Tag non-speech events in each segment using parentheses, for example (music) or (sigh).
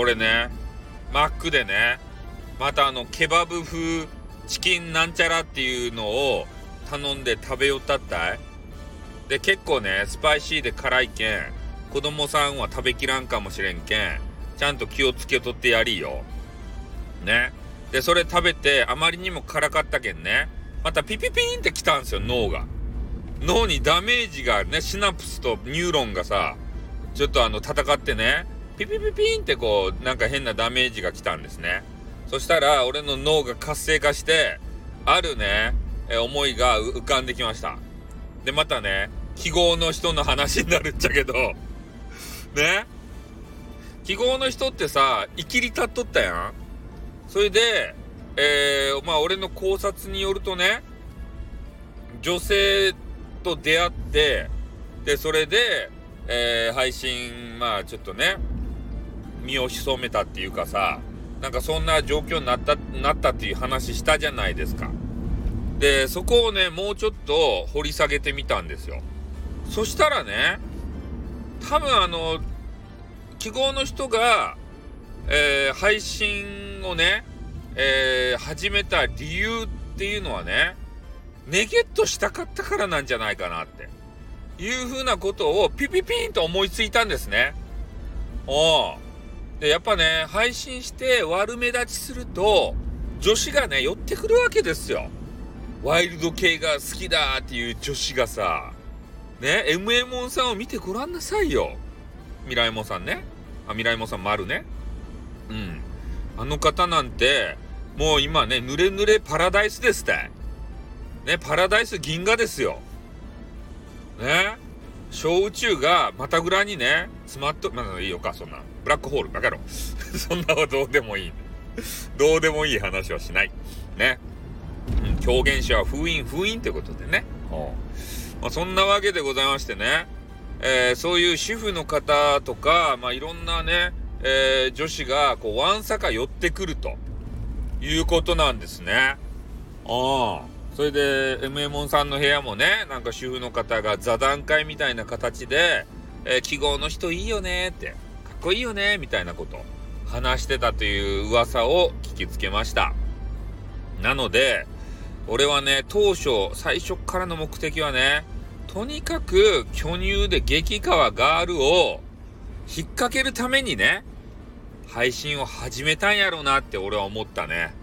俺ね、マックでね、またあの、ケバブ風チキンなんちゃらっていうのを頼んで食べよったったいで、結構ね、スパイシーで辛いけん、子供さんは食べきらんかもしれんけん、ちゃんと気をつけとってやりよ。ね。で、それ食べて、あまりにも辛かったけんね、またピピピーンって来たんすよ、脳が。脳にダメージがね、シナプスとニューロンがさ、ちょっとあの、戦ってね、ピピピピンってこう、なんか変なダメージが来たんですね。そしたら、俺の脳が活性化して、あるね、え思いが浮かんできました。で、またね、記号の人の話になるっちゃけど、(laughs) ね？記号の人ってさ、生きり立っとったやんそれで、えー、まあ俺の考察によるとね、女性と出会って、で、それで、えー、配信、まあちょっとね、身を潜めたっていうかさ、なんかそんな状況になった、なったっていう話したじゃないですか。で、そこをね、もうちょっと掘り下げてみたんですよ。そしたらね、多分あの、記号の人が、えー、配信をね、えー、始めた理由っていうのはね、ネゲットしたかったからなんじゃないかなって。いうふうなことをピピピンと思いついたんですね。おで、やっぱね、配信して悪目立ちすると、女子がね、寄ってくるわけですよ。ワイルド系が好きだっていう女子がさ、ね、MA ンさんを見てごらんなさいよ。ミライモンさんね。あ、ミライモンさん丸ね。うん。あの方なんて、もう今ね、ぬれぬれパラダイスですって。ね、パラダイス銀河ですよ。ね。小宇宙がまたぐらにね、詰まっと、まあいいよか、そんな。ブラックホール、バカろ。そんなはどうでもいい、どうでもいい話はしない。ね。うん、狂言者は封印、封印ってことでね。まあ、そんなわけでございましてね。えー、そういう主婦の方とか、まあ、いろんなね、えー、女子が、こう、わんさか寄ってくると、いうことなんですね。ああ。それで、m m ンさんの部屋もね、なんか主婦の方が座談会みたいな形で、えー、記号の人いいよねって、かっこいいよねみたいなこと、話してたという噂を聞きつけました。なので、俺はね、当初、最初からの目的はね、とにかく巨乳で激川ガールを引っ掛けるためにね、配信を始めたんやろうなって俺は思ったね。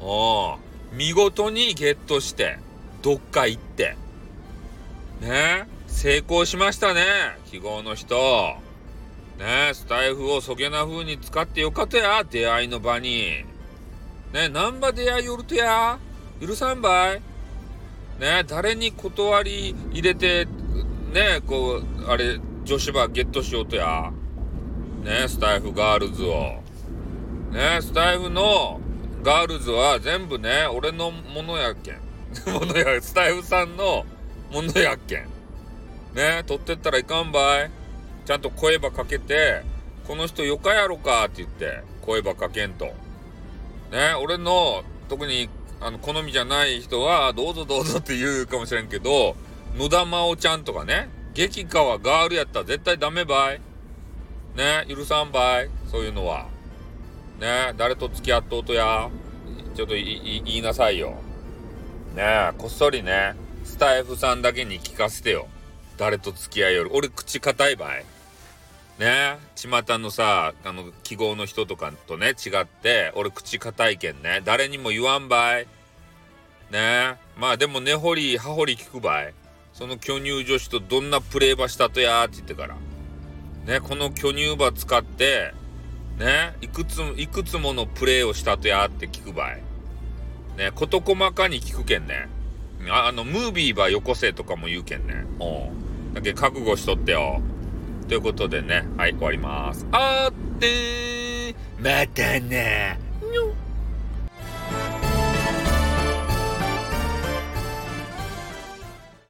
お見事にゲットして、どっか行って。ね成功しましたね、記号の人。ねスタイフをそげな風に使ってよかったや、出会いの場に。ねナンバ出会いよるとや、許さんばい。ね誰に断り入れて、ねこう、あれ、女子バーゲットしようとや。ねスタイフガールズを。ねスタイフのガールズは全部ね、俺のものやっけん。(laughs) ものや、スタイフさんのものやっけん。ね、取ってったらいかんばい。ちゃんと声ばかけて、この人よかやろかって言って、声ばかけんと。ね、俺の、特に、あの、好みじゃない人は、どうぞどうぞ (laughs) って言うかもしれんけど、野田真央ちゃんとかね、激川ガールやったら絶対ダメばい。ね、許さんばい。そういうのは。ね誰と付き合っとうとや、ちょっと言いなさいよ。ねこっそりね、スタイフさんだけに聞かせてよ。誰と付き合いよる。俺口硬いばい。ね巷のさ、あの、記号の人とかとね、違って、俺口硬いけんね。誰にも言わんばい。ねまあでも根掘り葉掘り聞くばい。その巨乳女子とどんなプレイ場したとやーって言ってから。ね、この巨乳場使って、ね、いくつも、いくつものプレーをしたとやって聞くばい。ね、事細かに聞くけんね。ああの、ムービーばよこせとかも言うけんね。うん。だけ覚悟しとってよ。ということでね、はい、終わります。あーってー、またね